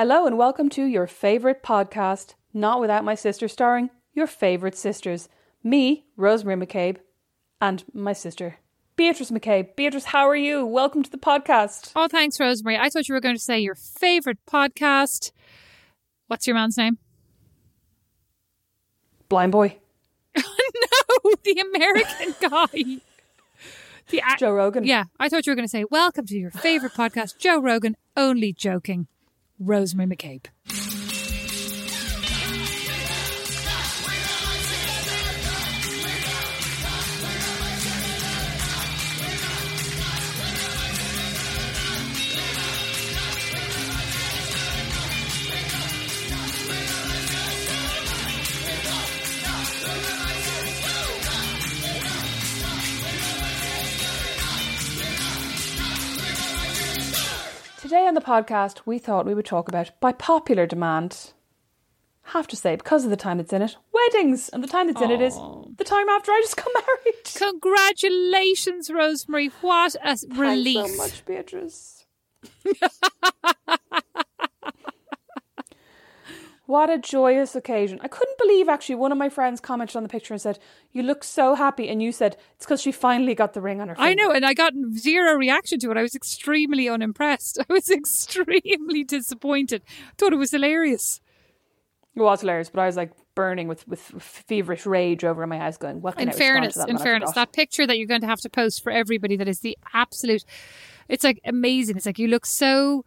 Hello and welcome to your favourite podcast, Not Without My Sister, starring your favourite sisters. Me, Rosemary Mac Cabe, and my sister, Beatrice Mac Cabe. Beatrice, how are you? Welcome to the podcast. Oh, thanks, Rosemary. I thought you were going to say your favourite podcast. What's your man's name? Blindboy. no, the American guy. The a- Joe Rogan. Yeah, I thought you were going to say, Welcome to your favourite podcast, Joe Rogan. Only joking. Rosemary Mac Cabe. Today on the podcast, we thought we would talk about, by popular demand, have to say, because of the time that's in it, weddings. And the time that's in it is the time after I just got married. Congratulations, Rosemary. What a relief. Thanks so much, Beatrice. what a joyous occasion. I couldn't believe actually one of my friends commented on the picture and said, You look so happy. And you said, It's because she finally got the ring on her finger. I know, and I got zero reaction to it. I was extremely unimpressed. I was extremely disappointed. I thought it was hilarious. It was hilarious, but I was like burning with, with feverish rage over my eyes, going, What can in I fairness, to that? in fairness, that picture that you're going to have to post for everybody that is the absolute. It's like amazing. It's like you look so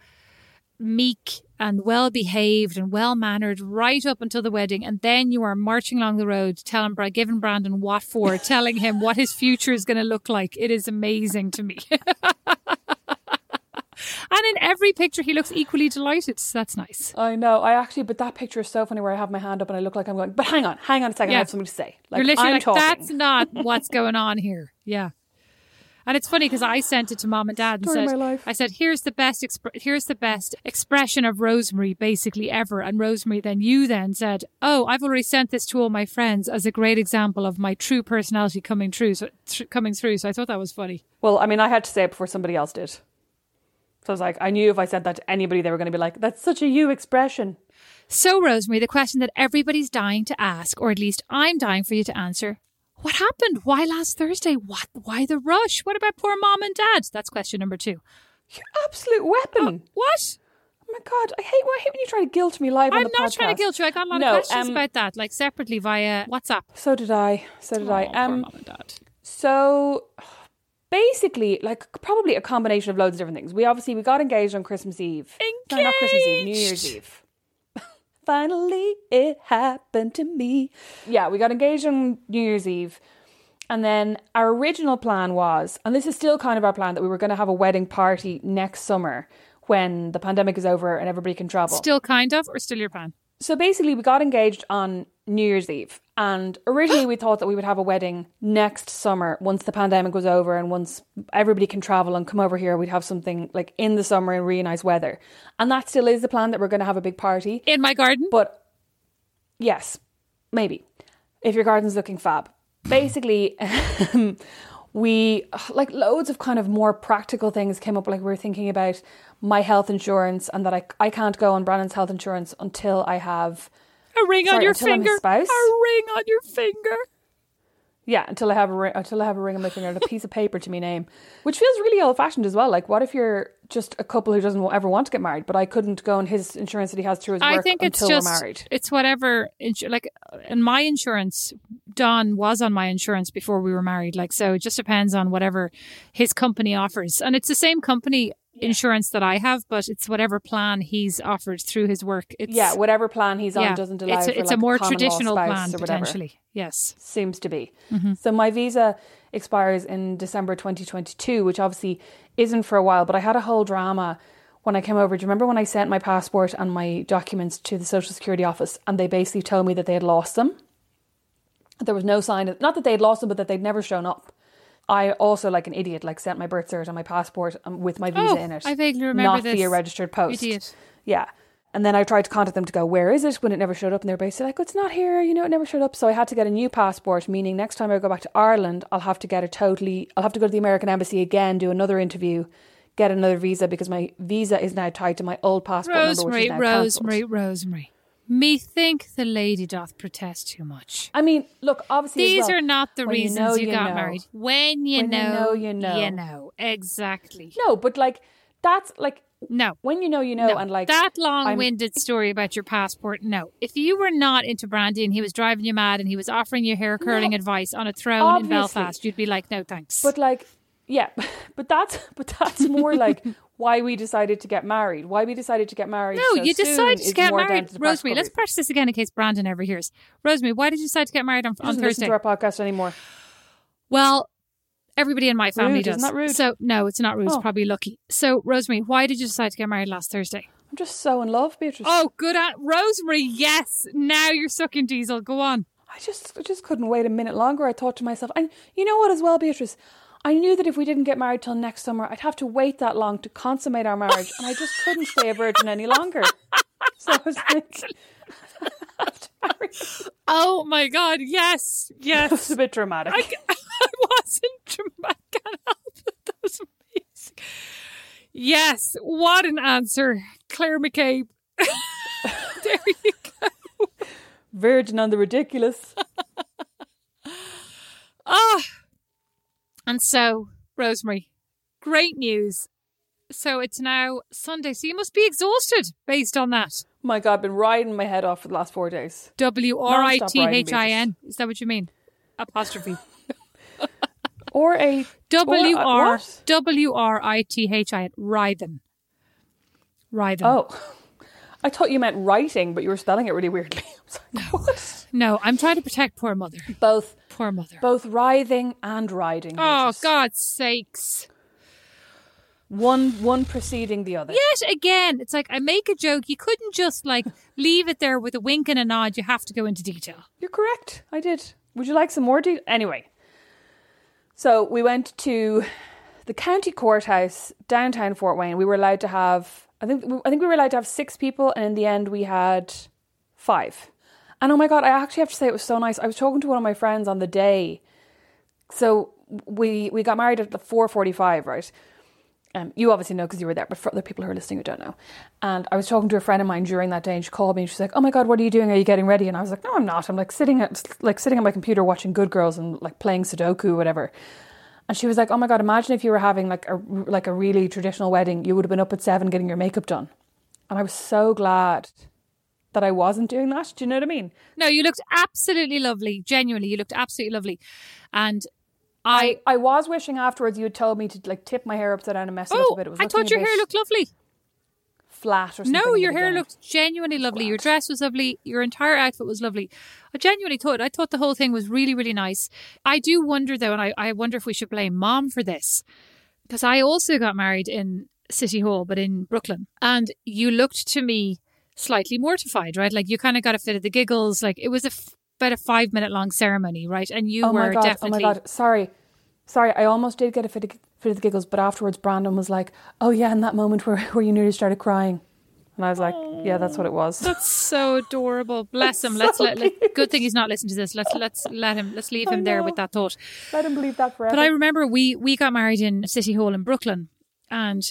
meek and well behaved and well mannered right up until the wedding, and then you are marching along the road, telling giving Brandon what for, telling him what his future is going to look like. It is amazing to me. and in every picture, he looks equally delighted. So that's nice. I know. I actually, but that picture is so funny where I have my hand up and I look like I'm going, but hang on, hang on a second, Yeah. I have something to say. Like, You're literally I'm like, talking. that's not what's going on here. Yeah. And it's funny because I sent it to mom and dad and Story said, my life. I said, here's the best, expr- here's the best expression of Rosemary basically ever. And Rosemary, then you then said, oh, I've already sent this to all my friends as a great example of my true personality coming true, so thr coming through. So I thought that was funny. Well, I mean, I had to say it before somebody else did. So I was like, I knew if I said that to anybody, they were going to be like, that's such a you expression. So Rosemary, the question that everybody's dying to ask, or at least I'm dying for you to answer. What happened? Why last Thursday? What? Why the rush? What about poor mom and dad? That's question number two. You absolute weapon. What? Oh my God. I hate, I hate when you try to guilt me live on I'm not podcast. trying to guilt you. I got a lot No, of questions um, about that, like separately via WhatsApp. So did I. So did I. Oh, poor Um, mom and dad. So basically, like probably a combination of loads of different things. We obviously we got engaged on Christmas Eve. No, not Christmas Eve, New Year's Eve. Finally, it happened to me. Yeah, we got engaged on New Year's Eve. And then our original plan was, and this is still kind of our plan, that we were going to have a wedding party next summer when the pandemic is over and everybody can travel. Still kind of, or still your plan? So basically, we got engaged on New Year's Eve. And originally, we thought that we would have a wedding next summer once the pandemic was over and once everybody can travel and come over here, we'd have something like in the summer in really nice weather. And that still is the plan that we're going to have a big party. In my garden? But yes, maybe if your garden's looking fab. Basically, we like loads of kind of more practical things came up. Like we were thinking about my health insurance and that I I can't go on Brandon's health insurance until I have a ring on your until I'm finger. spouse? A ring on your finger. yeah until I have a ring, until I have a ring on my finger and a piece of paper to me name, which feels really old fashioned as well. Like what if you're just a couple who doesn't ever want to get married, but I couldn't go on his insurance that he has through his work I think it's until just we're married. it's whatever. Like, in my insurance, Don was on my insurance before we were married. Like, so it just depends on whatever his company offers, and it's the same company insurance that I have, but it's whatever plan he's offered through his work. It's, Yeah, whatever plan he's on doesn't allow it's a, it's like a more law traditional plan potentially. Yes. seems to be. Mm-hmm. So my visa expires in December 2022, which obviously isn't for a while, but I had a whole drama when I came over. Do you remember when I sent my passport and my documents to the Social Security office and they basically told me that they had lost them? There was no sign of, not that they had lost them, but that they'd never shown up. I also, like an idiot, like sent my birth cert and my passport um, with my visa Oh, in it. I vaguely remember not this. via registered post. Idiot. Yeah. And then I tried to contact them to go, where is it? When it never showed up. And they basically like, it's not here. You know, it never showed up. So I had to get a new passport, meaning next time I go back to Ireland, I'll have to get a totally, I'll have to go to the American Embassy again, do another interview, get another visa because my visa is now tied to my old passport number, Rosemary, now cancelled. Rosemary, Rosemary. Methinks the lady doth protest too much. I mean, look, obviously, These well, are not the when you reasons know, you, you got know. married. When you When know, you know. You know. Exactly. No, but like that's like No. when you know, you know, No, and like that long-winded story about your passport. No, if you were not into Brandy and he was driving you mad and he was offering you hair curling No, advice on a throne in. Belfast, you'd be like, "No, thanks." But like, yeah, but that's but that's more like why we decided to get married. Why we decided to get married. no, so you decided to get married, to Rosemary. Let's practice this again in case Brandon ever hears. Rosemary, why did you decide to get married on, on Thursday? listen to our podcast anymore. Well, everybody in my family Rude, does. isn't that rude? So no, it's not rude. It's Oh. probably lucky. So Rosemary, why did you decide to get married last Thursday? I'm just so in love, Beatrice. Oh, good at Rosemary. Yes, now you're sucking diesel. Go on. I just I just couldn't wait a minute longer. I thought to myself, and you know what, as well, Beatrice. I knew that if we didn't get married till next summer, I'd have to wait that long to consummate our marriage, and I just couldn't stay a virgin any longer. So I was like, I have to marry. Oh my God! Yes, It was a bit dramatic. I, I wasn't dramatic. I can't help it. That was amazing. Yes, what an answer, Claire McCabe. there you go. Virgin on the ridiculous. Ah, and so Rosemary, great news. So it's now Sunday. So you must be exhausted based on that. My God, I've been riding my head off for the last four days. W R I T H I N. Is that what you mean? Apostrophe. Or a W R? W R I T H I N. Rythen. Uh, Rythen. Oh, I thought you meant writing, but you were spelling it really weirdly. I was like, what? No, I'm trying to protect poor mother. Both, Poor mother. both writhing and riding. Oh. God's sakes. One, one preceding the other. Yet again, it's like I make a joke. You couldn't just like leave it there with a wink and a nod. You have to go into detail. You're correct. I did. Would you like some more? detail? anyway, so we went to the county courthouse downtown Fort Wayne. We were allowed to have. I think. I think we were allowed to have six people, and in the end, we had five. And oh my god, I actually have to say it was so nice. I was talking to one of my friends on the day. So we we got married at the four forty five, right? Um, you obviously know because you were there, but for other people who are listening who don't know. And I was talking to a friend of mine during that day, and she called me and she's like, "Oh my god, what are you doing? Are you getting ready?" And I was like, "No, I'm not. I'm like sitting at like sitting on my computer watching Good Girls and like playing Sudoku, whatever." And she was like, "Oh my god, imagine if you were having like a like a really traditional wedding, you would have been up at seven getting your makeup done." And I was so glad that I wasn't doing that. Do you know what I mean? No, you looked absolutely lovely. Genuinely, you looked absolutely lovely. And I, I, I was wishing afterwards you had told me to like tip my hair upside down and mess it up oh, a bit. It was I thought your hair looked lovely. flat or something. No, your hair beginning. looked genuinely lovely. Your dress was lovely. Your entire outfit was lovely. I genuinely thought. I thought the whole thing was really, really nice. I do wonder though, and I, I wonder if we should blame mom for this because I also got married in City Hall, but in Brooklyn, and you looked to me slightly mortified, right? Like you kind of got a fit of the giggles. Like it was a f- about a five minute long ceremony, right? And you Oh were god! definitely. Oh my god! Sorry, sorry. I almost did get a fit of, fit of the giggles, but afterwards, Brandon was like, "Oh yeah," in that moment where where you nearly started crying, and I was like, "Yeah, that's what it was." That's so adorable. Bless him. Let's so let, let. Good thing he's not listening to this. Let's let's let him. Let's leave him there with that thought. Let him believe that forever. But I remember we we got married in City Hall in Brooklyn, and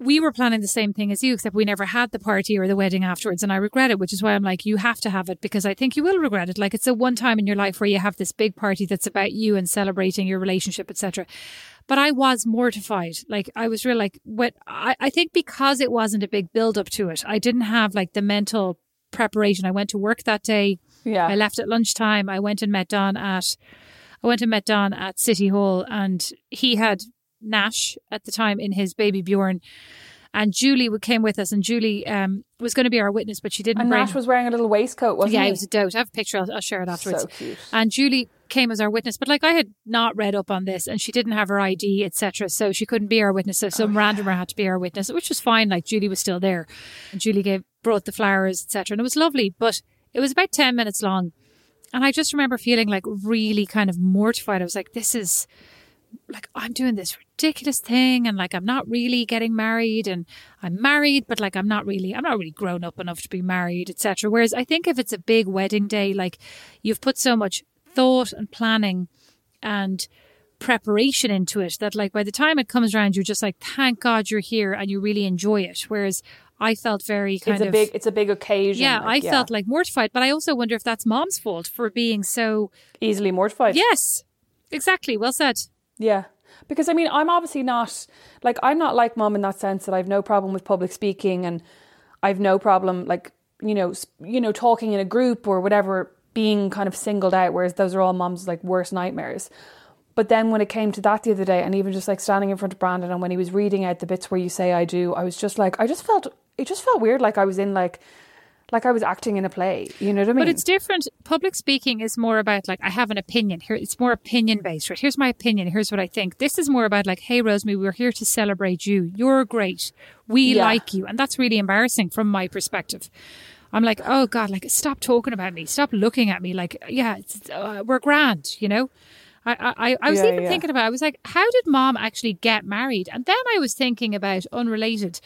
we were planning the same thing as you, except we never had the party or the wedding afterwards. And I regret it, which is why I'm like, you have to have it because I think you will regret it. Like it's the one time in your life where you have this big party that's about you and celebrating your relationship, etc. But I was mortified. Like I was real like what I, I think because it wasn't a big build up to it, I didn't have like the mental preparation. I went to work that day. yeah, I left at lunchtime. I went and met Don at I went and met Don at City Hall and he had Nash at the time in his BabyBjörn. And Julie came with us and Julie um, was going to be our witness, but she didn't and bring Nash was wearing a little waistcoat, wasn't Yeah, he? it was a dote. I have a picture, I'll, I'll share it afterwards. So cute. And Julie came as our witness, but like I had not read up on this and she didn't have her ID, etc. So she couldn't be our witness. So some randomer had to be our witness, which was fine. Like Julie was still there. And Julie gave brought the flowers, etc. And it was lovely. But it was about ten minutes long. And I just remember feeling like really kind of mortified. I was like, this is like I'm doing this ridiculous thing and like I'm not really getting married and I'm married but like I'm not really I'm not really grown up enough to be married etc whereas I think if it's a big wedding day like you've put so much thought and planning and preparation into it that like by the time it comes around you're just like thank god you're here and you really enjoy it whereas i felt very kind it's a of big it's a big occasion. yeah like, i felt like mortified but i also wonder if that's mom's fault for being so easily mortified. yes exactly well said Yeah. Because I mean, I'm obviously not like I'm not like mom in that sense that I've no problem with public speaking and I've no problem like you know you know talking in a group or whatever being kind of singled out whereas those are all mom's like worst nightmares. But then when it came to that the other day and even just like standing in front of Brandon and when he was reading out the bits where you say I do, I was just like I just felt it just felt weird like I was in like like I was acting in a play. You know what I mean? But it's different. Public speaking is more about like I have an opinion here. It's more opinion based, right? Here's my opinion. Here's what I think. This is more about like, hey, Rosemary, we're here to celebrate you. You're great. We Yeah. like you, and that's really embarrassing from my perspective. I'm like, oh God, like stop talking about me. Stop looking at me. Like, yeah, it's, uh, we're grand, you know. I, I, I was Yeah, even yeah. thinking about. I was like, how did Mom actually get married? And then I was thinking about unrelated.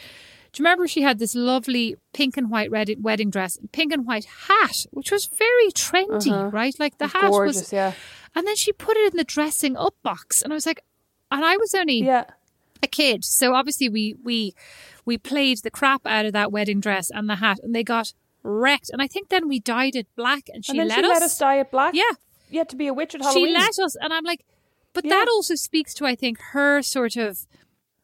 Do you remember she had this lovely pink and white red wedding dress, and pink and white hat, which was very trendy, right? Like the hat Uh-huh. gorgeous, was, yeah. and then she put it in the dressing up box, and I was like, and I was only Yeah. a kid, so obviously we we we played the crap out of that wedding dress and the hat, and they got wrecked. And I think then we dyed it black, and she and let she us. let us dye it black. Yeah, You had to be a witch at Halloween. she let us, and I'm like, but Yeah. that also speaks to I think her sort of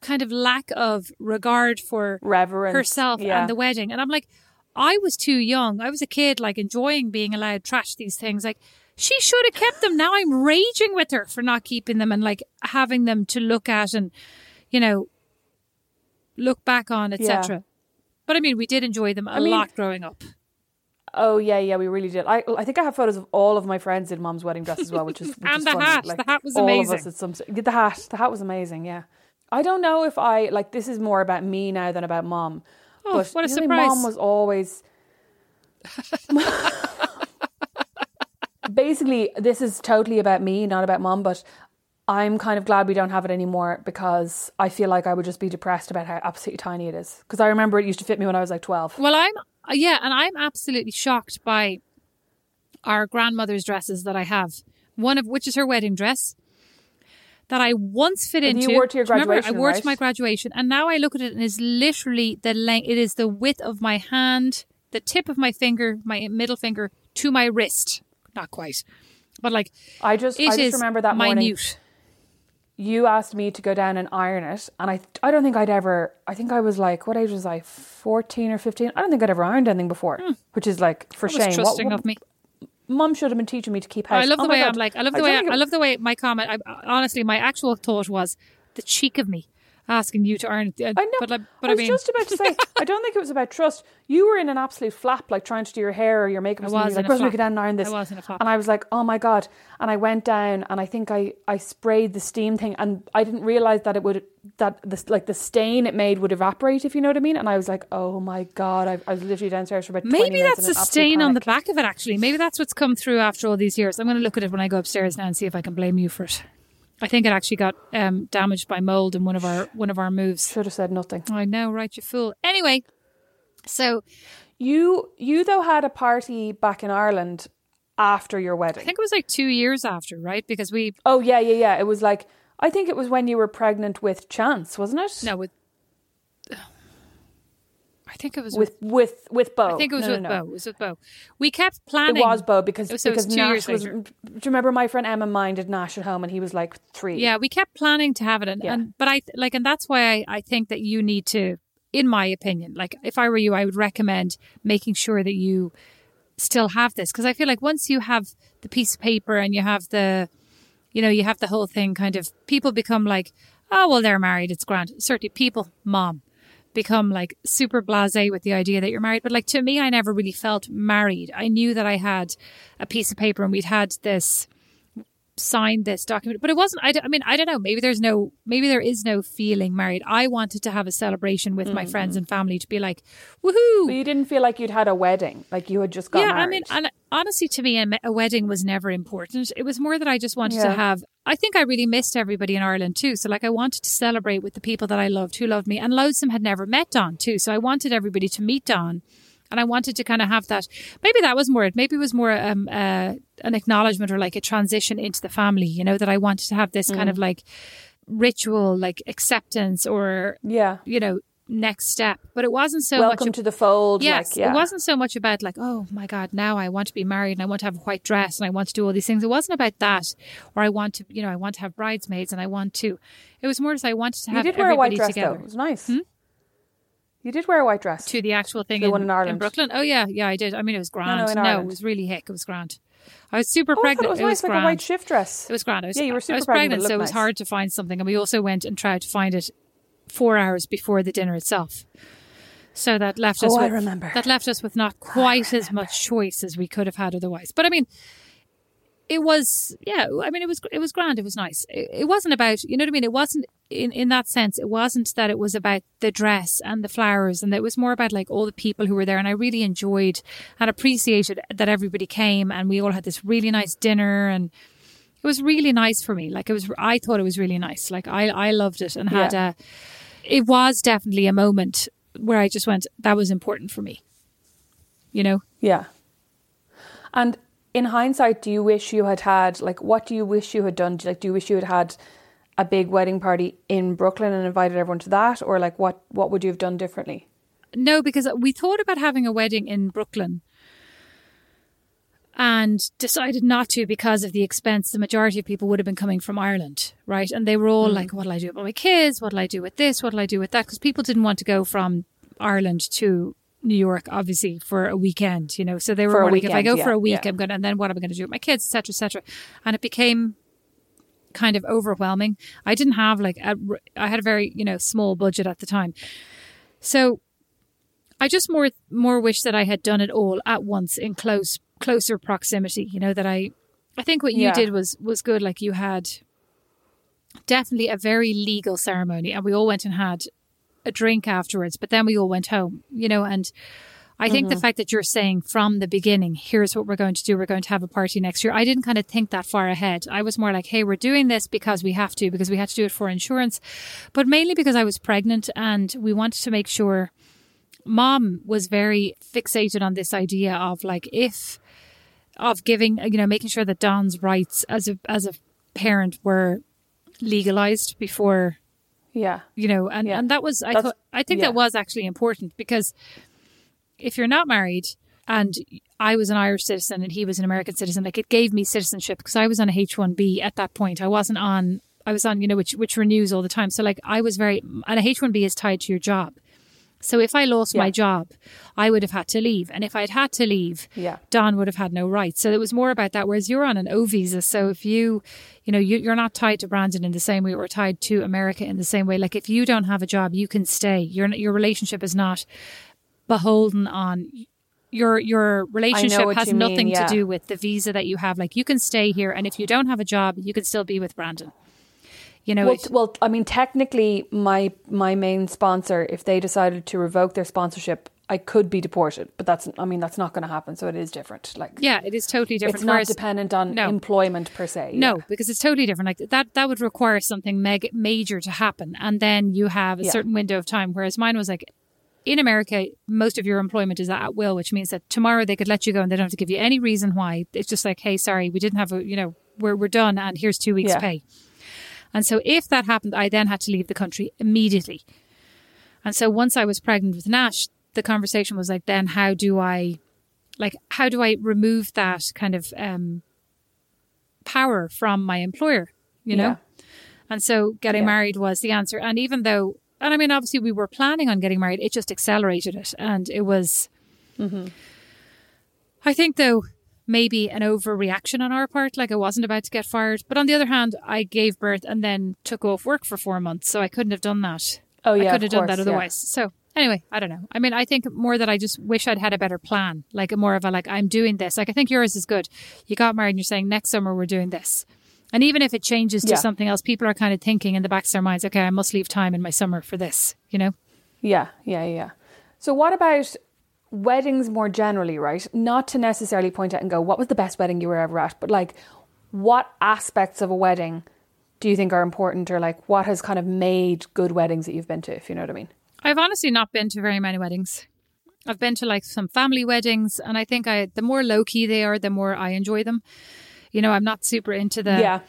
kind of lack of regard for Reverence. herself yeah. and the wedding. And I'm like, I was too young. I was a kid, like enjoying being allowed to trash these things. Like, she should have kept them. Now I'm raging with her for not keeping them and like having them to look at and, you know, look back on, etc. But I mean, we did enjoy them a mean- lot growing up. Oh yeah, yeah, we really did. I I think I have photos of all of my friends in mom's wedding dress as well, which is which And is the funny. hat. Like, The hat was all amazing. Of us at some the hat, the hat was amazing. Yeah, I don't know if I like this is more about me now than about mom. Oh, but what a surprise. Mom was always. Basically, this is totally about me, not about mom. But I'm kind of glad we don't have it anymore because I feel like I would just be depressed about how absolutely tiny it is. Because I remember it used to fit me when I was like 12. Well, I'm yeah, and I'm absolutely shocked by our grandmother's dresses that I have. One of which is her wedding dress that I once fit And you into. wore to your you remember? graduation, I wore right? to my graduation, and now I look at it and it's literally the length. It is the width of my hand, the tip of my finger, my middle finger to my wrist. Not quite, but like I just, I just remember that minute. morning. you asked me to go down and iron it and I I don't think I'd ever I think I was like what age was I 14 or 15 I don't think I'd ever ironed anything before hmm. which is like for shame trusting what, of me. Mum should have been teaching me to keep oh, house oh I love Oh the my way. I'm like. I love the don't way. think I, love the way my comment. I, honestly, my actual thought was the cheek of me asking you to iron it. I know but like, but I I, was mean, just about to say I don't think it was about trust you were in an absolute flap like trying to do your hair or your makeup or I was like in a flap. get down and iron this I was in a flap. and I was like oh my god and I went down and I think I I sprayed the steam thing and I didn't realize that it would that this like the stain it made would evaporate if you know what I mean and I was like oh my god I, I was literally downstairs for about 20 Maybe that's a stain on the back of it. Actually, maybe that's what's come through after all these years. I'm going to look at it when I go upstairs now and see if I can blame you for it. I think it actually got um, damaged by mold in one of our one of our moves. should have said nothing I know, right? You fool. Anyway, so you you though had a party back in Ireland after your wedding I think it was like two years after, right? Because we oh yeah yeah yeah it was like I think it was when you were pregnant with Chance wasn't it no with. I think it was with with with Bo. I think it was No, with no, no. Bo. It was with Bo. We kept planning. It was Bo because was because two Nash was. later. Do you remember my friend Emma minded Nash at home and he was like three? Yeah, we kept planning to have it, and, Yeah. and but I like, and that's why I, I think that you need to, in my opinion, like if I were you, I would recommend making sure that you still have this because I feel like once you have the piece of paper and you have the, you know, you have the whole thing. Kind of people become like, oh well, they're married, it's grand. Certainly, people, mom, become like super blasé with the idea that you're married. But like to me, I never really felt married. I knew that I had a piece of paper and we'd had this signed this document, but it wasn't. I, I mean, I don't know. Maybe there's no, maybe there is no feeling married. I wanted to have a celebration with my friends mm-hmm. and family to be like, woohoo. But you didn't feel like you'd had a wedding, like you had just got yeah, married. I mean, and honestly, to me, a, wedding was never important. It was more that I just wanted to have. I think I really missed everybody in Ireland too. So, like, I wanted to celebrate with the people that I loved, who loved me, and loads of them had never met Don too. So, I wanted everybody to meet Don And I wanted to kind of have that. Maybe that was more it. Maybe it was more um, uh, an acknowledgement or like a transition into the family, you know, that I wanted to have this kind of like ritual, like acceptance or, Yeah. you know, next step. But it wasn't so Welcome much. to the fold. Yes, Like, yeah. it wasn't so much about like, oh my God, now I want to be married and I want to have a white dress and I want to do all these things. It wasn't about that, or I want to, you know, I want to have bridesmaids and I want to. It was more just I wanted to have. You did wear a white dress together. though. It was nice. Hmm? You did wear a white dress. to the actual thing The in, one in Ireland. Brooklyn. Oh yeah, yeah, I did. I mean, it was grand. no, in it was really hick. It was grand. I was super Oh, I thought pregnant. it was nice, like grand. a white shift dress. It was grand. I was, Yeah, you were I super was pregnant, pregnant, it so it was hard to find something. And we also went and tried to find it four hours before the dinner itself. So that left oh, us. Oh, I with, remember. That left us with not quite as much choice as we could have had otherwise. But I mean, it was yeah. I mean, it was it was grand. It was nice. It, it wasn't about you know what I mean. It wasn't in in that sense. It wasn't that it was about the dress and the flowers, and it was more about like all the people who were there. And I really enjoyed and appreciated that everybody came, and we all had this really nice dinner and it was really nice for me. Like it was, I thought it was really nice. Like I, I loved it and had Yeah. a. It was definitely a moment where I just went. That was important for me. You know, Yeah. And in hindsight, do you wish you had had like what do you wish you had done? Like, do you wish you had had a big wedding party in Brooklyn and invited everyone to that, or like what what would you have done differently? no, because we thought about having a wedding in Brooklyn, and decided not to because of the expense. The majority of people would have been coming from Ireland, right? And they were all hmm. like, "What'll I do with my kids? What'll I do with this? What'll I do with that?" Because people didn't want to go from Ireland to New York, obviously, for a weekend, you know. So they were For a more like, if I go for a week, yeah. I'm gonna, and then what am I going to do with my kids, etc., etc. And it became kind of overwhelming. I didn't have like a, I had a very you know small budget at the time, so I just more more wish that I had done it all at once in close closer proximity. You know that I I think what you Yeah. did was was good. Like you had definitely a very legal ceremony, and we all went and had a drink afterwards. But then we all went home. You know, and I think the mm-hmm. fact that you're saying from the beginning, here's what we're going to do. We're going to have a party next year. I didn't kind of think that far ahead. I was more like, hey, we're doing this because we have to, because we had to do it for insurance, but mainly because I was pregnant and we wanted to make sure mom was very fixated on this idea of like if of giving you know making sure that Don's rights as a as a parent were legalized before Yeah. you know and Yeah. and that was I That's- thought I think yeah. that was actually important because if you're not married and I was an Irish citizen and he was an American citizen like it gave me citizenship because I was on a H1B at that point I wasn't on I was on you know which which renews all the time so like I was very and a H1B is tied to your job so if I lost my job I would have had to leave and if I'd had to leave Yeah. Don would have had no rights. So it was more about that. Whereas you're on an O visa, so if you, you know, you, you're not tied to Brandon in the same way or tied to America in the same way. Like if you don't have a job, you can stay. Your your relationship is not beholden on your your relationship has you mean, nothing yeah. to do with the visa that you have. Like you can stay here, and if you don't have a job, you can still be with Brandon. You know, Well, it- well, I mean, technically, my my main sponsor, if they decided to revoke their sponsorship, I could be deported. But that's, I mean, that's not going to happen. So it is different. Like, yeah, it is totally different. it's not Whereas- dependent on No. employment per se. No, yeah. because it's totally different. Like that, that would require something meg- major to happen, and then you have a Yeah. certain window of time. Whereas mine was like, in America, most of your employment is at will, which means that tomorrow they could let you go and they don't have to give you any reason why. It's just like, hey, sorry, we didn't have a, you know, we're we're done, and here's two weeks' Yeah. pay. And so if that happened, I then had to leave the country immediately. And so once I was pregnant with Nash, the conversation was like, then how do I, like, how do I remove that kind of um, power from my employer? You know. Yeah. And so getting Yeah. married was the answer. And even though, and I mean, obviously we were planning on getting married, it just accelerated it. And it was, mm-hmm. I think though, maybe an overreaction on our part. Like I wasn't about to get fired. But on the other hand, I gave birth and then took off work for four months. So I couldn't have done that. Oh, yeah, I could have done that course, yeah. otherwise. So anyway, I don't know. I mean, I think more that I just wish I'd had a better plan, like more of a like I'm doing this. Like I think yours is good. You got married and you're saying next summer we're doing this. And even if it changes to Yeah. something else, people are kind of thinking in the back of their minds, okay, I must leave time in my summer for this, you know? Yeah, yeah, yeah. So what about weddings more generally, right? Not to necessarily point out and go, what was the best wedding you were ever at, but like what aspects of a wedding do you think are important or like what has kind of made good weddings that you've been to, if you know what I mean? I've honestly not been to very many weddings. I've been to like some family weddings, and I think I the more low key they are, the more I enjoy them. You know, I'm not super into the yeah.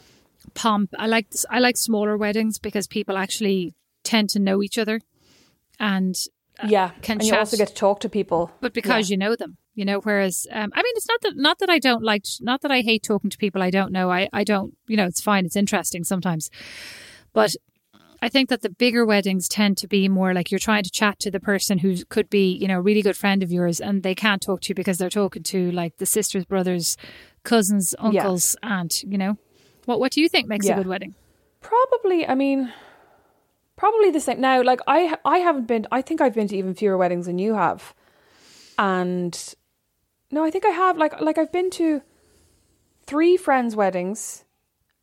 pomp. I like I like smaller weddings because people actually tend to know each other, and Yeah. can and you also get to talk to people. but because you know them, you know. Whereas, um, I mean, it's not that not that I don't like, not that I hate talking to people I don't know. I I don't, you know, it's fine. It's interesting sometimes, but I think that the bigger weddings tend to be more like you're trying to chat to the person who could be, you know, a really good friend of yours, and they can't talk to you because they're talking to like the sisters, brothers, cousins, uncles, aunt. You know, what what do you think makes Yeah. a good wedding? Probably, I mean, probably the same. Now, like I, I haven't been. I think I've been to even fewer weddings than you have, and no, I think I have. Like, like I've been to three friends' weddings,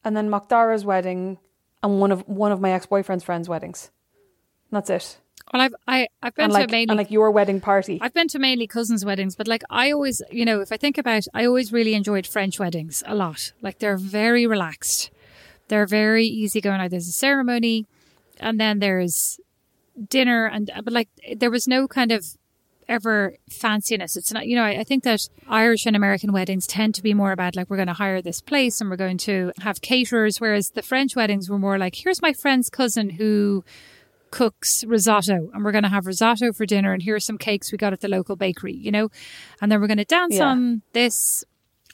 and then Macdara's wedding, and one of one of my ex boyfriend's friends' weddings. That's it. Well, I've I, I've been And to like, mainly and like your wedding party. I've been to mainly cousins' weddings, but like I always, you know, if I think about, I always really enjoyed French weddings a lot. Like they're very relaxed, they're very easygoing. Like there's a ceremony, and then there's dinner, and but like there was no kind of ever fanciness. It's not, you know, I, I think that Irish and American weddings tend to be more about like we're going to hire this place and we're going to have caterers, whereas the French weddings were more like here's my friend's cousin who cooks risotto and we're going to have risotto for dinner and here's some cakes we got at the local bakery you know and then we're going to dance Yeah. on this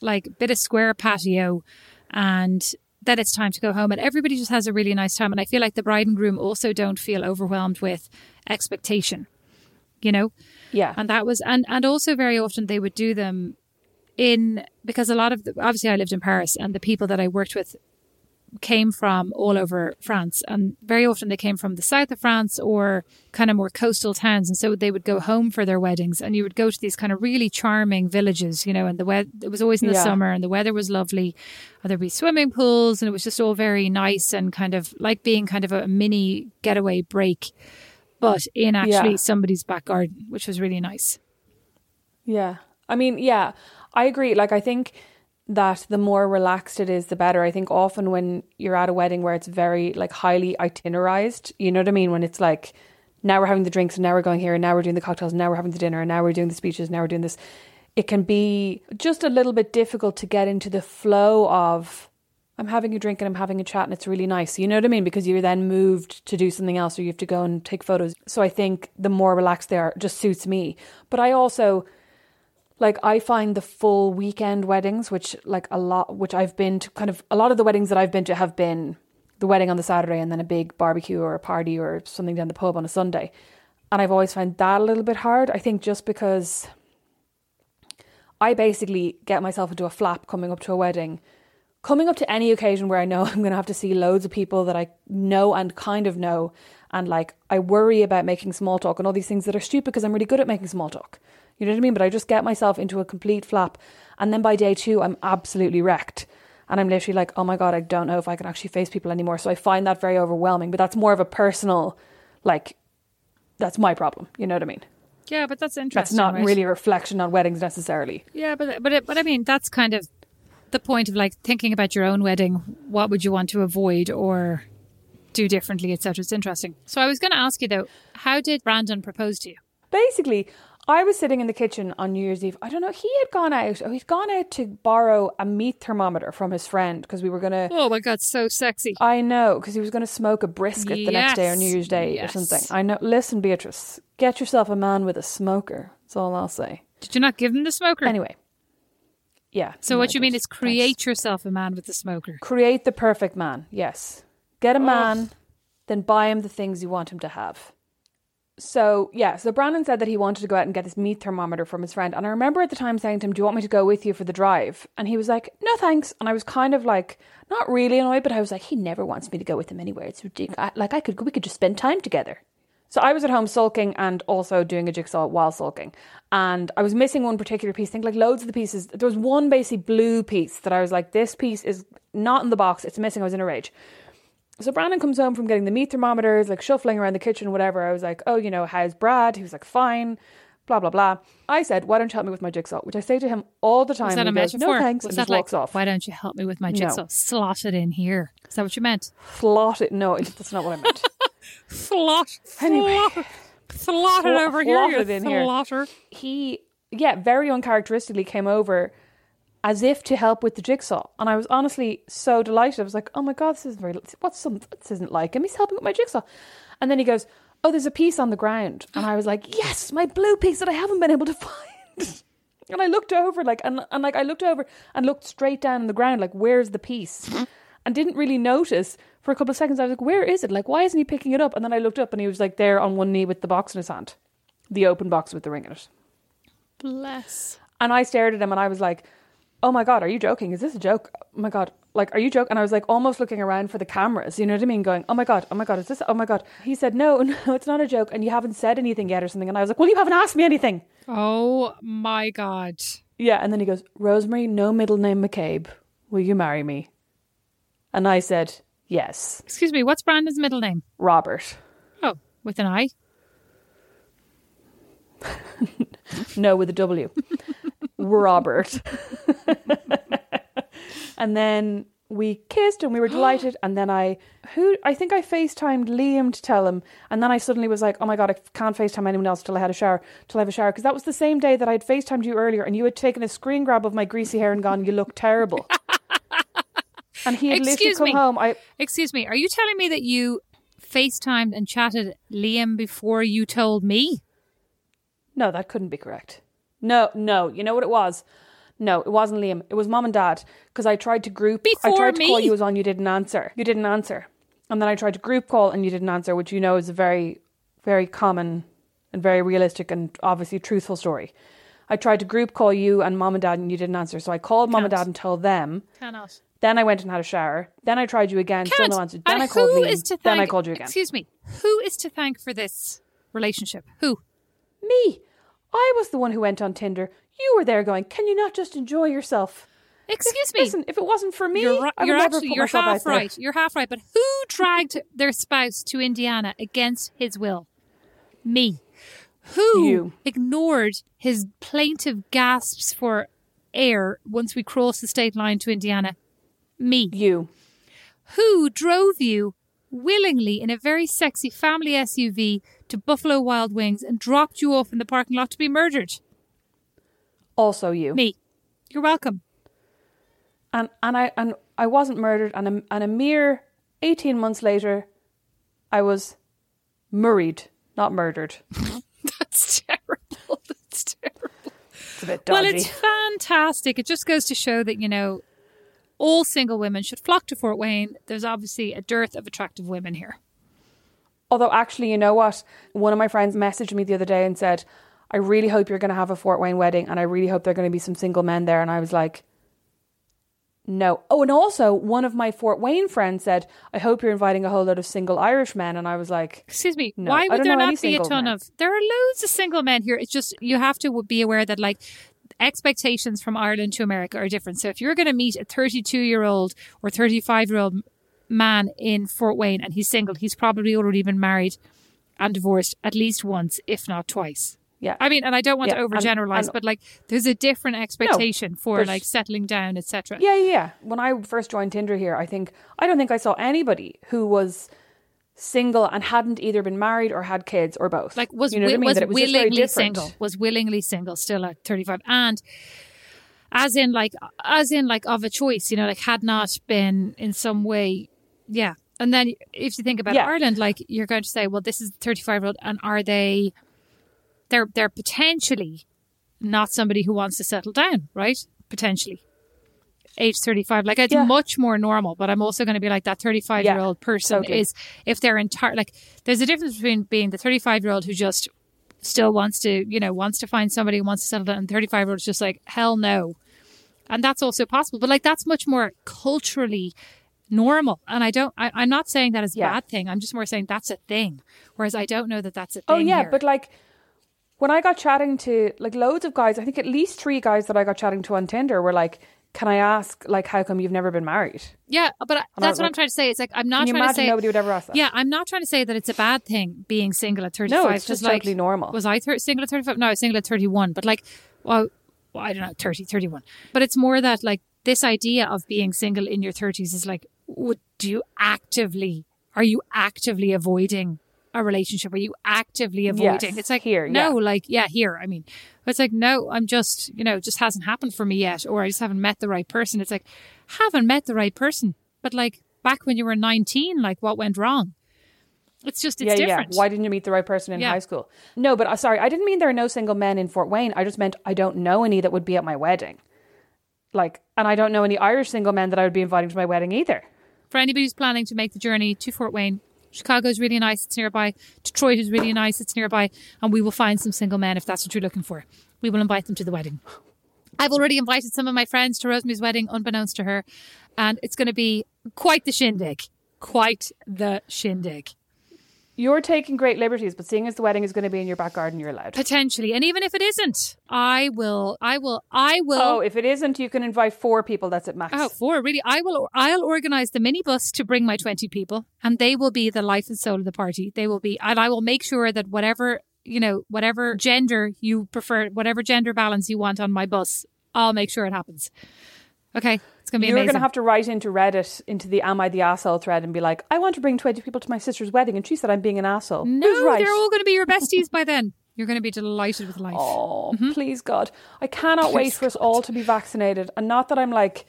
like bit of square patio and then it's time to go home and everybody just has a really nice time and i feel like the bride and groom also don't feel overwhelmed with expectation you know? Yeah, and that was and and also very often they would do them in because a lot of the, obviously I lived in Paris and the people that I worked with came from all over France and very often they came from the south of France or kind of more coastal towns and so they would go home for their weddings and you would go to these kind of really charming villages you know and the weather it was always in the Yeah. summer and the weather was lovely and there'd be swimming pools and it was just all very nice and kind of like being kind of a mini getaway break but in actually Yeah. somebody's back garden which was really nice Yeah. I mean, yeah, I agree. Like, I think that the more relaxed it is, the better. I think often when you're at a wedding where it's very, like, highly itinerized, you know what I mean? When it's like, now we're having the drinks and now we're going here and now we're doing the cocktails and now we're having the dinner and now we're doing the speeches, and now we're doing this. It can be just a little bit difficult to get into the flow of, I'm having a drink and I'm having a chat and it's really nice. You know what I mean? Because you're then moved to do something else or you have to go and take photos. So I think the more relaxed they are just suits me. But I also like I find the full weekend weddings, which like a lot which I've been to kind of a lot of the weddings that I've been to have been the wedding on the Saturday and then a big barbecue or a party or something down the pub on a Sunday. And I've always found that a little bit hard. I think just because I basically get myself into a flap coming up to a wedding coming up to any occasion where I know I'm going to have to see loads of people that I know and kind of know, and like I worry about making small talk and all these things that are stupid because I'm really good at making small talk. You know what I mean? But I just get myself into a complete flap, and then by day two, I'm absolutely wrecked. And I'm literally like, oh my God, I don't know if I can actually face people anymore. So I find that very overwhelming. But that's more of a personal, like, that's my problem. You know what I mean? Yeah, but that's interesting. That's not right? really a reflection on weddings necessarily. Yeah, but but it, but I mean that's kind of the point of like thinking about your own wedding. What would you want to avoid or do differently, etc. It's interesting. So I was going to ask you though, how did Brandon propose to you? basically I was sitting in the kitchen on New Year's Eve. I don't know. He had gone out. Oh, he'd gone out to borrow a meat thermometer from his friend because we were gonna. Oh my god, so sexy. I know because he was gonna smoke a brisket the next day on New Year's Day yes. or something. I know. Listen, Beatrice, get yourself a man with a smoker. That's all I'll say. Did you not give him the smoker? Anyway, yeah. so no, what you mean is create yourself a man with a smoker. Create the perfect man. Yes, get a man, then buy him the things you want him to have. So yeah, so Brandon said that he wanted to go out and get this meat thermometer from his friend, and I remember at the time saying to him, "Do you want me to go with you for the drive?" And he was like, "No, thanks." And I was kind of like, not really annoyed, but I was like, "He never wants me to go with him anywhere. It's ridiculous. I, like I could, we could just spend time together." So I was at home sulking and also doing a jigsaw while sulking, and I was missing one particular piece. I think like loads of the pieces. There was one basically blue piece that I was like, "This piece is not in the box. It's missing." I was in a rage. So Brandon comes home from getting the meat thermometers, like shuffling around the kitchen, whatever. I was like, oh, you know, how's Brad? He was like, fine, blah, blah, blah. I said, why don't you help me with my jigsaw? Which I say to him all the time. Was that a goes, metaphor? no thanks, Was and that just like, walks off. why don't you help me with my No. jigsaw? Slot it in here. Is that what you meant? Slot it. No, it- that's not what I meant. Slot. Anyway. slot. Sla- over here. you slotted in here. he yeah very uncharacteristically came over as if to help with the jigsaw. And i was honestly so delighted. I was like oh my god this isn't very what's some this isn't like? Him he's helping with my jigsaw? And then he goes oh there's a piece on the ground. And i was like yes my blue piece that i haven't been able to find. And i looked over like and, and like i looked over and looked straight down on the ground like where's the piece? And didn't really notice for a couple of seconds. I was like where is it? Like why isn't he picking it up? And then i looked up and he was like there on one knee with the box in his hand the open box with the ring in it. Bless. and I stared at him and I was like, oh my God, are you joking? Is this a joke? Oh my God. Like, are you joking? And I was like almost looking around for the cameras, you know what I mean? Going, oh my God, oh my God, is this, oh my God. He said, no, no, it's not a joke. And you haven't said anything yet or something. And I was like, well, you haven't asked me anything. Oh my God. Yeah. And then he goes, Rosemary, no middle name Mac Cabe. Will you marry me? And I said, yes, Excuse me, what's Brandon's middle name? Robert. Oh, with an I? No, with a W. Robert. and then we kissed and we were delighted. And then I, who, I think I FaceTimed Liam to tell him. And then I suddenly was like, oh my God, I can't FaceTime anyone else till I had a shower, till I have a shower. Because that was the same day that I had FaceTimed you earlier and you had taken a screen grab of my greasy hair and gone, you look terrible. and he had literally Excuse come me. home. I, Excuse me, are you telling me that you FaceTimed and chatted Liam before you told me? No, that couldn't be correct. No, no. You know what it was? No, it wasn't Liam. It was mom and dad. Because I tried to group. Before I tried to call you was on. You didn't answer. You didn't answer. And then I tried to group call and you didn't answer, which you know is a very, very common and very realistic and obviously truthful story. I tried to group call you and mom and dad and you didn't answer. So I called mom and dad and told them. Cannot. Then I went and had a shower. Then I tried you again. Still no answer. Then and I called who Liam. is to then I called you again. Excuse me, who is to thank for this relationship? Who? Me. I was the one who went on Tinder. You were there going, can you not just enjoy yourself? Excuse me. Listen, if it wasn't for me, You're, right, I would you're never actually put you're myself half out there. right. You're half right. But who dragged their spouse to Indiana against his will? Me. Who You. ignored his plaintive gasps for air once we crossed the state line to Indiana? Me. You. Who drove you willingly in a very sexy family SUV to Buffalo Wild Wings and dropped you off in the parking lot to be murdered? Also you. Me. You're welcome. And and I and I wasn't murdered. And a, and a mere eighteen months later, I was murried, not murdered. That's terrible. That's terrible. It's a bit dodgy. Well, it's fantastic. It just goes to show that, you know, all single women should flock to Fort Wayne. There's obviously a dearth of attractive women here. Although actually, you know what? One of my friends messaged me the other day and said, "I really hope you're going to have a Fort Wayne wedding, and I really hope there are going to be some single men there." And I was like. No. Oh, and also one of my Fort Wayne friends said, "I hope you're inviting a whole lot of single Irish men." And I was like, Excuse me. No, why would there not be a ton men. of? There are loads of single men here. It's just you have to be aware that like expectations from Ireland to America are different. So if you're going to meet a 32 year old or 35 year old man in Fort Wayne and he's single, he's probably already been married and divorced at least once, if not twice. Yeah. I mean, and I don't want Yeah, to and- overgeneralize, and- but like there's a different expectation for like settling down, etc. Yeah, yeah, yeah. When I first joined Tinder here, I think I don't think I saw anybody who was single and hadn't either been married or had kids or both. like was you know wi- I mean? was, was willingly single was willingly single still at 35 and as in like as in like of a choice you know like had not been in some way yeah and then if you think about Yeah. Ireland like you're going to say well this is 35 year old and are they they're they're potentially not somebody who wants to settle down right potentially age 35 like it's Yeah. much more normal but i'm also going to be like that 35 year old person totally. is if they're entire like there's a difference between being the 35 year old who just still wants to you know wants to find somebody who wants to settle down and 35 year old is just like hell no and that's also possible but like that's much more culturally normal and i don't I, i'm not saying that is a Yeah. bad thing i'm just more saying that's a thing whereas i don't know that that's a oh, thing Oh yeah, here. but like when I got chatting to like loads of guys, I think at least three guys that I got chatting to on Tinder were like, "Can I ask like how come you've never been married?" yeah but I- I that's was what i'm trying to say it's like i'm not Can you trying to say nobody would ever ask that? Yeah, I'm not trying to say that it's a bad thing being single at 35. No, it's just like, totally normal. Was I thir- single at 35? No, I was single at 31. But like, well, well, I don't know, 30, 31. But it's more that like this idea of being single in your 30s is like, would do you actively, are you actively avoiding a relationship? Are you actively avoiding? Yes, it's like here, no, yeah. like yeah, here. I mean, it's like no, I'm just you know, it just hasn't happened for me yet, or I just haven't met the right person. It's like haven't met the right person, but like back when you were 19, like what went wrong? It's just it's yeah, different. yeah. Why didn't you meet the right person in Yeah. high school? No, but uh, sorry, I didn't mean there are no single men in Fort Wayne. I just meant I don't know any that would be at my wedding. Like, and I don't know any Irish single men that I would be inviting to my wedding either. for anybody who's planning to make the journey to Fort Wayne, Chicago is really nice, it's nearby. Detroit is really nice, it's nearby. And we will find some single men if that's what you're looking for. We will invite them to the wedding. I've already invited some of my friends to Rosemary's wedding, unbeknownst to her. And it's going to be quite the shindig. Quite the shindig. You're taking great liberties, but seeing as the wedding is going to be in your back garden, you're allowed. Potentially. And even if it isn't, I will, I will, I will. Oh, if it isn't, you can invite four people. That's at max. Oh, four, really? I will. I'll organize the minibus to bring my twenty people, and they will be the life and soul of the party. They will be, and I will make sure that whatever you know, whatever gender you prefer, whatever gender balance you want on my bus, I'll make sure it happens. Okay, it's gonna be You're going to have to write into Reddit, into the Am I the Asshole thread, and be like, I want to bring 20 people to my sister's wedding, and she said I'm being an asshole. no, Who's right? they're all going to be your besties by then. You're going to be delighted with life. Oh, Mm-hmm. please God. I cannot wait for us all to be vaccinated. And not that I'm like,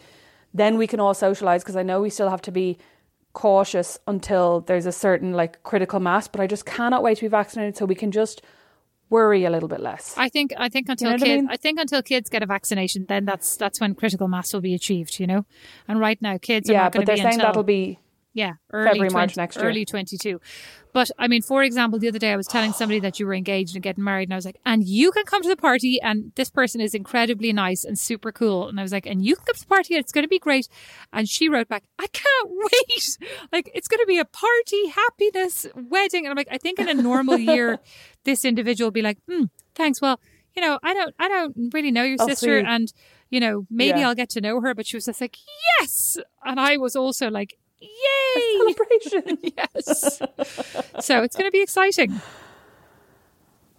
then we can all socialize, because I know we still have to be cautious until there's a certain like critical mass, but I just cannot wait to be vaccinated so we can just worry a little bit less. I think I think until know what I kids mean? I think until kids get a vaccination, then that's that's when critical mass will be achieved. You know, and right now kids are yeah, not going but to they're saying until that'll be Yeah, early February, 20 March next year. Early 22. But I mean, for example, the other day I was telling somebody that you were engaged and getting married, and I was like, and you can come to the party, and this person is incredibly nice and super cool. And I was like, and you can come to the party, and it's going to be great. And she wrote back, I can't wait. Like, it's going to be a party, happiness, wedding. And I'm like, I think in a normal year, this individual will be like, hmm, thanks. Well, you know, I don't, I don't really know your Oh, sister, and you know, maybe Yeah. I'll get to know her. But she was just like, yes, and I was also like, yay, celebration. yes. so it's going to be exciting.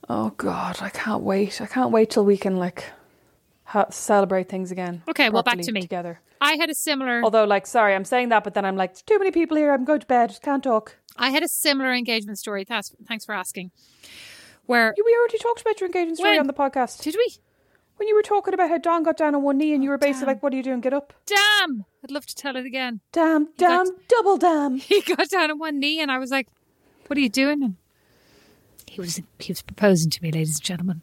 oh God, I can't wait. I can't wait till we can like ha- celebrate things again. Okay, well, back to me. together. I had a similar, Although, like, sorry, I'm saying that, but then I'm like, too many people here. I'm going to bed. Can't talk. I had a similar engagement story. Thanks, thanks for asking. Where we already talked about your engagement story When? on the podcast. did we? When you were talking about how Don got down on one knee and you oh, were basically damn. like, what are you doing? Get up. Damn! I'd love to tell it again. Damn, got- damn, double damn. He got down on one knee, and I was like, "What are you doing?" And he was he was proposing to me, ladies and gentlemen.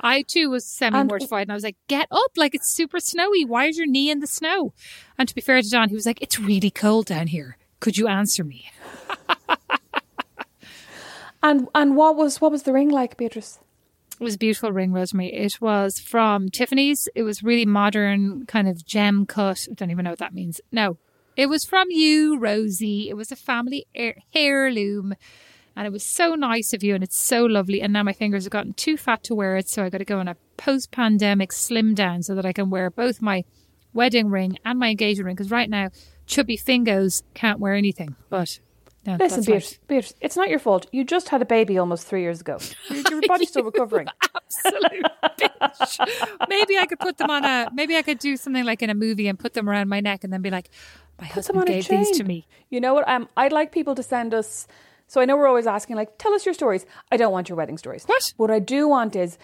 I too was semi mortified, and I was like, "Get up! Like it's super snowy. Why is your knee in the snow?" And to be fair to Don, he was like, "It's really cold down here. Could you answer me?" And and what was what was the ring like, Beatrice? It was a beautiful ring, Rosemary. It was from Tiffany's. It was really modern, kind of gem cut. I don't even know what that means. No, it was from you, Rosie. It was a family heir- heirloom. And it was so nice of you, and it's so lovely. And now my fingers have gotten too fat to wear it, so I got to go on a post pandemic slim down so that I can wear both my wedding ring and my engagement ring. Because right now, chubby fingers can't wear anything. But no, Listen, Beatrice. Beatrice, it's not your fault. You just had a baby almost three years ago. Your, your body's still recovering. absolute bitch. Maybe I could put them on a. Maybe I could do something like in a movie and put them around my neck and then be like, "My them husband gave these to me." You know what? Um, I'd like people to send us. So I know we're always asking, like, tell us your stories. I don't want your wedding stories. What? What I do want is,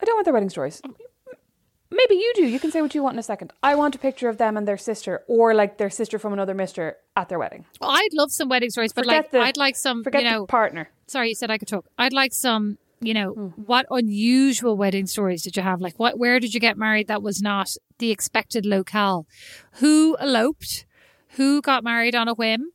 I don't want their wedding stories. Maybe you do. You can say what you want in a second. I want a picture of them and their sister, or like their sister from another mister at their wedding. Well, I'd love some wedding stories, but Forget like the- I'd like some. Forget you know, the partner. sorry, you said I could talk. I'd like some. You know, Hmm. what unusual wedding stories did you have? Like, what? Where did you get married that was not the expected locale? Who eloped? Who got married on a whim?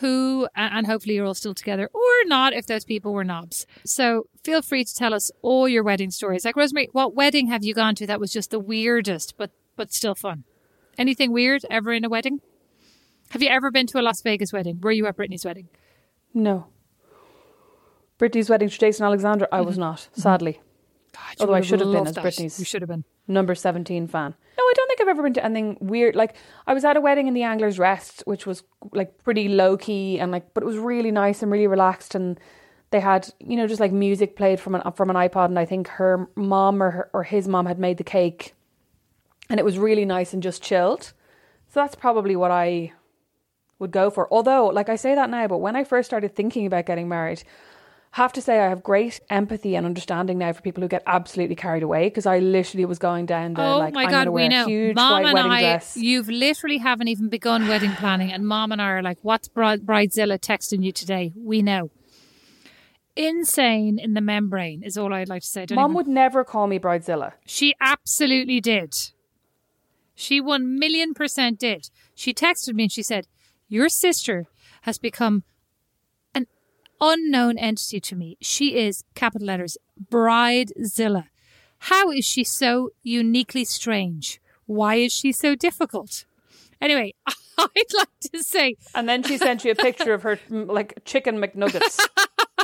Who? And hopefully you're all still together, or not if those people were knobs. So feel free to tell us all your wedding stories. Like Rosemary, what wedding have you gone to that was just the weirdest, but but still fun? Anything weird ever in a wedding? Have you ever been to a Las Vegas wedding? Were you at Britney's wedding? No. Britney's wedding to Jason Alexander, I was mm-hmm. not, sadly. God, Although I should have been as that. Britney's- You should have been. number 17 fan. No, I don't think I've ever been to anything weird. Like, I was at a wedding in the Angler's Rest, which was like pretty low key and like, but it was really nice and really relaxed. And they had, you know, just like music played from an, from an iPod. And I think her mom or, her, or his mom had made the cake. And it was really nice and just chilled. So that's probably what I would go for. Although, like I say that now, but when I first started thinking about getting married, have to say I have great empathy and understanding now for people who get absolutely carried away because I literally was going down the oh like my I'm god, we a know. huge Mom white and wedding I, dress. you've literally haven't even begun wedding planning, and Mom and I are like, "What's Bride- Bridezilla texting you today?" We know. Insane in the membrane is all I'd like to say. Don't Mom even- would never call me bridezilla. She absolutely did. She one million percent did. She texted me and she said, Your sister has become unknown entity to me. She is, capital letters, Bridezilla. How is she so uniquely strange? Why is she so difficult? Anyway, I'd like to say, And then she sent you a picture of her mm, like chicken McNuggets.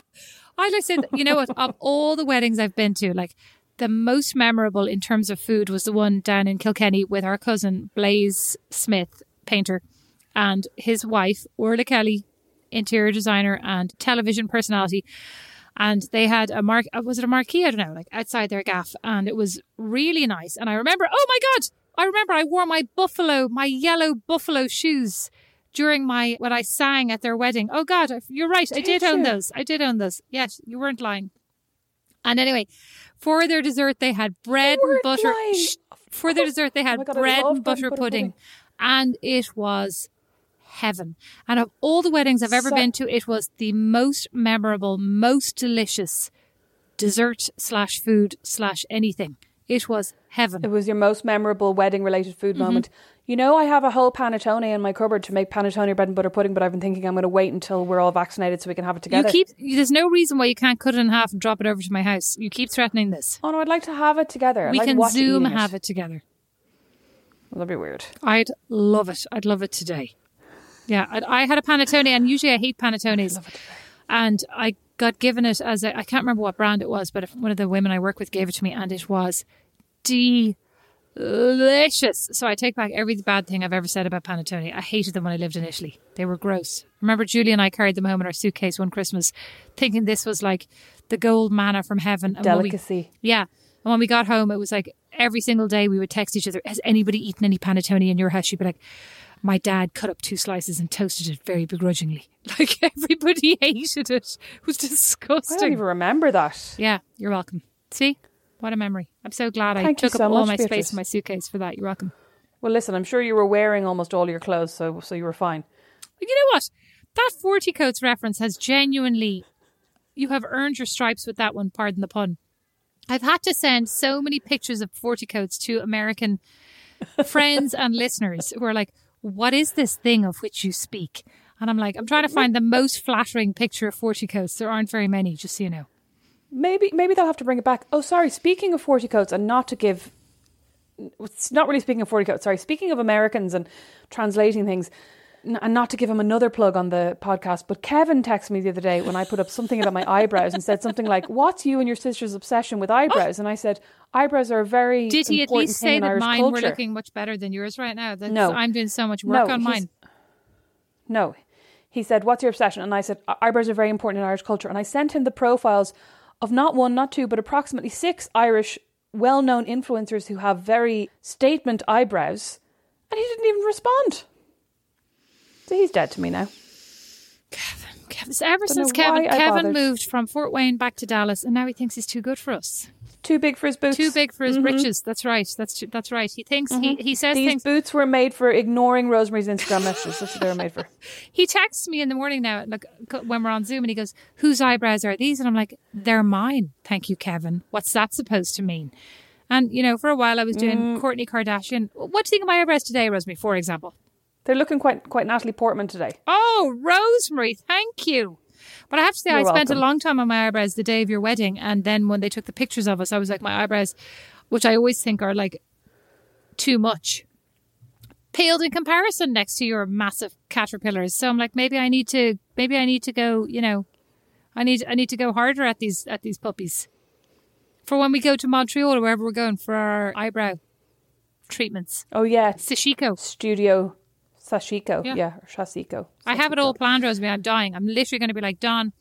I'd like to say, that, you know what, of all the weddings I've been to, like the most memorable in terms of food was the one down in Kilkenny with our cousin Blaze Smith, painter, and his wife, Orla Kelly, interior designer and television personality. And they had a mark, uh, was it a marquee? I don't know, like outside their gaff. And it was really nice. And I remember, oh my God, I remember I wore my buffalo, my yellow buffalo shoes during my, when I sang at their wedding. Oh God, you're right. I Did did own those. I did own those. Yes, you weren't lying. And anyway, for their dessert, they had bread and butter. Shh. For their dessert, they had my God, bread and bread and butter butter pudding. pudding. And it was heaven. And of all the weddings I've ever So- been to, it was the most memorable, most delicious dessert slash food slash anything. It was heaven. It was your most memorable wedding related food Mm-hmm. moment. You know, I have a whole panettone in my cupboard to make panettone bread and butter pudding, but I've been thinking I'm going to wait until we're all vaccinated so we can have it You together. keep. There's no reason why you can't cut it in half and drop it over to my house. You keep threatening this. oh no, I'd like to have it together. I'd we like can Zoom eating have it together. Well, that'd be weird. I'd love it. I'd love it today. Yeah, I, I had a panettone, and usually I hate panettones. And I got given it as a, I can't remember what brand it was, but one of the women I work with gave it to me, and it was delicious. So I take back every bad thing I've ever said about panettone. I hated them when I lived in Italy. They were gross. Remember, Julie and I carried them home in our suitcase one Christmas, thinking this was like the gold manna from heaven. And when we- Delicacy. yeah. And when we got home, it was like every single day we would text each other, Has anybody eaten any panettone in your house? She'd be like, My dad cut up two slices and toasted it very begrudgingly. Like everybody hated it. It was disgusting. I don't even remember that. Yeah, you're welcome. See? What a memory. I'm so glad I Thank you took so up all much, my Beatrice. space in my suitcase for that. You're welcome. Well, listen, I'm sure you were wearing almost all your clothes, so so you were fine. But you know what? That 40 coats reference has genuinely, you have earned your stripes with that one, pardon the pun. I've had to send so many pictures of 40 coats to American friends and listeners who are like, what is this thing of which you speak? And I'm like, I'm trying to find the most flattering picture of 40 coats. There aren't very many, just so you know. Maybe maybe they'll have to bring it back. Oh, sorry. Speaking of forty coats, and not to give, it's not really speaking of forty coats. Sorry, speaking of Americans and translating things, and not to give him another plug on the podcast. But Kevin texted me the other day when I put up something about my eyebrows and said something like, "What's you and your sister's obsession with eyebrows?" And I said, "Eyebrows are a very Did he at least say that Irish mine culture." were looking much better than yours right now? That's, No. I'm doing so much work No, on mine. No. He said, What's your obsession? And I said, Eyebrows are very important in Irish culture. And I sent him the profiles of not one, not two, but approximately six Irish well known influencers who have very statement eyebrows. And he didn't even respond. So he's dead to me now. Kevin, ever Don't since Kevin, Kevin moved from Fort Wayne back to Dallas, and now he thinks he's too good for us. Too big for his boots. Too big for his britches. That's right. That's tr- that's right. He thinks he he says These things. boots were made for ignoring Rosemary's Instagram messages. That's what they were made for. He texts me in the morning now, like when we're on Zoom, and he goes, "Whose eyebrows are these?" And I'm like, "They're mine." Thank you, Kevin. What's that supposed to mean? And you know, for a while I was doing Mm. Kourtney Kardashian. What do you think of my eyebrows today, Rosemary? For example. They're looking quite quite Natalie Portman today. Oh, Rosemary, thank you. But I have to say, I You're spent welcome. a long time on my eyebrows the day of your wedding, and then when they took the pictures of us, I was like, my eyebrows, which I always think are like too much, paled in comparison next to your massive caterpillars. So I'm like, maybe I need to, maybe I need to go. You know, I need, I need to go harder at these at these puppies for when we go to Montreal or wherever we're going for our eyebrow treatments. Oh yeah. Sashiko. Studio Sashiko. Yeah. Yeah, or Shasiko. I have it all planned, Rosemary. I'm dying. I'm literally going to be like, Don,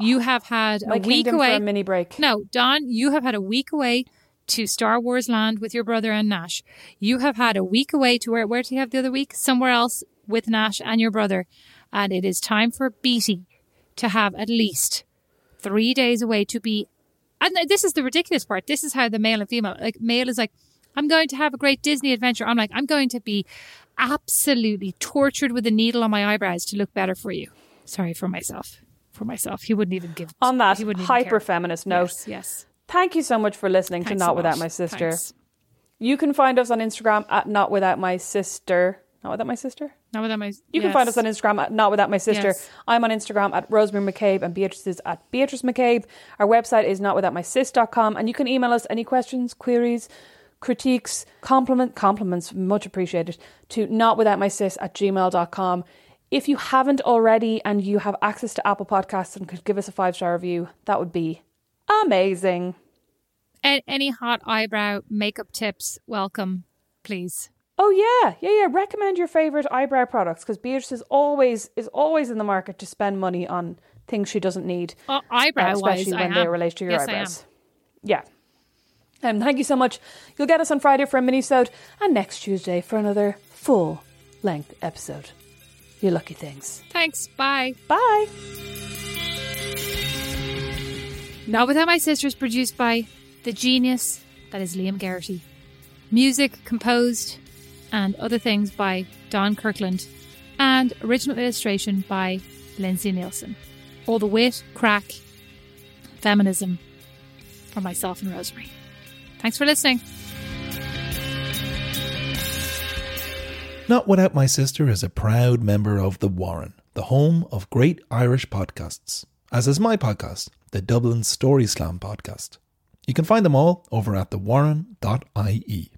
you have had My a week away. a mini break. no, Don, you have had a week away to Star Wars Land with your brother and Nash. You have had a week away to where? Where do you have the other week? Somewhere else with Nash and your brother. And it is time for Beatty to have at least three days away to be. And this is the ridiculous part. This is how the male and female, like, male is like, I'm going to have a great Disney adventure. I'm like, I'm going to be absolutely tortured with a needle on my eyebrows to look better for you. Sorry for myself. For myself. He wouldn't even give. On that he wouldn't even hyper feminist note, Yes. yes. thank you so much for listening Thanks to Not Without. My Sister. Thanks. You can find us on Instagram at Not Without My Sister. Not Without My Sister? Not without my. You can find us on Instagram at Not Without My Sister. Yes. I'm on Instagram at Rosemary Mac Cabe and Beatrice is at Beatrice Mac Cabe. Our website is notwithoutmysis.com and you can email us any questions, queries, critiques, compliment, compliments, much appreciated, to notwithoutmysis at gmail.com. If you haven't already and you have access to Apple Podcasts and could give us a five star review, that would be amazing. A- any hot eyebrow makeup tips, welcome, please. Oh yeah, yeah, yeah. Recommend your favorite eyebrow products because Beatrice is always is always in the market to spend money on things she doesn't need, Uh, uh, eyebrow wise, especially I when they relate to your yes, eyebrows. Yeah. Um, thank you so much. You'll get us on Friday for a mini-sode and next Tuesday for another full length episode. You lucky things. Thanks. Bye. Bye. Not Without My Sister is produced by the genius that is Liam Geraghty. Music composed and other things by Don Kirkland. And original illustration by Lindsay Neilson. All the wit, crack, feminism from myself and Rosemary. Thanks for listening. Not Without My Sister is a proud member of The Warren, the home of great Irish podcasts, as is my podcast, the Dublin Story Slam podcast. You can find them all over at thewarren.ie.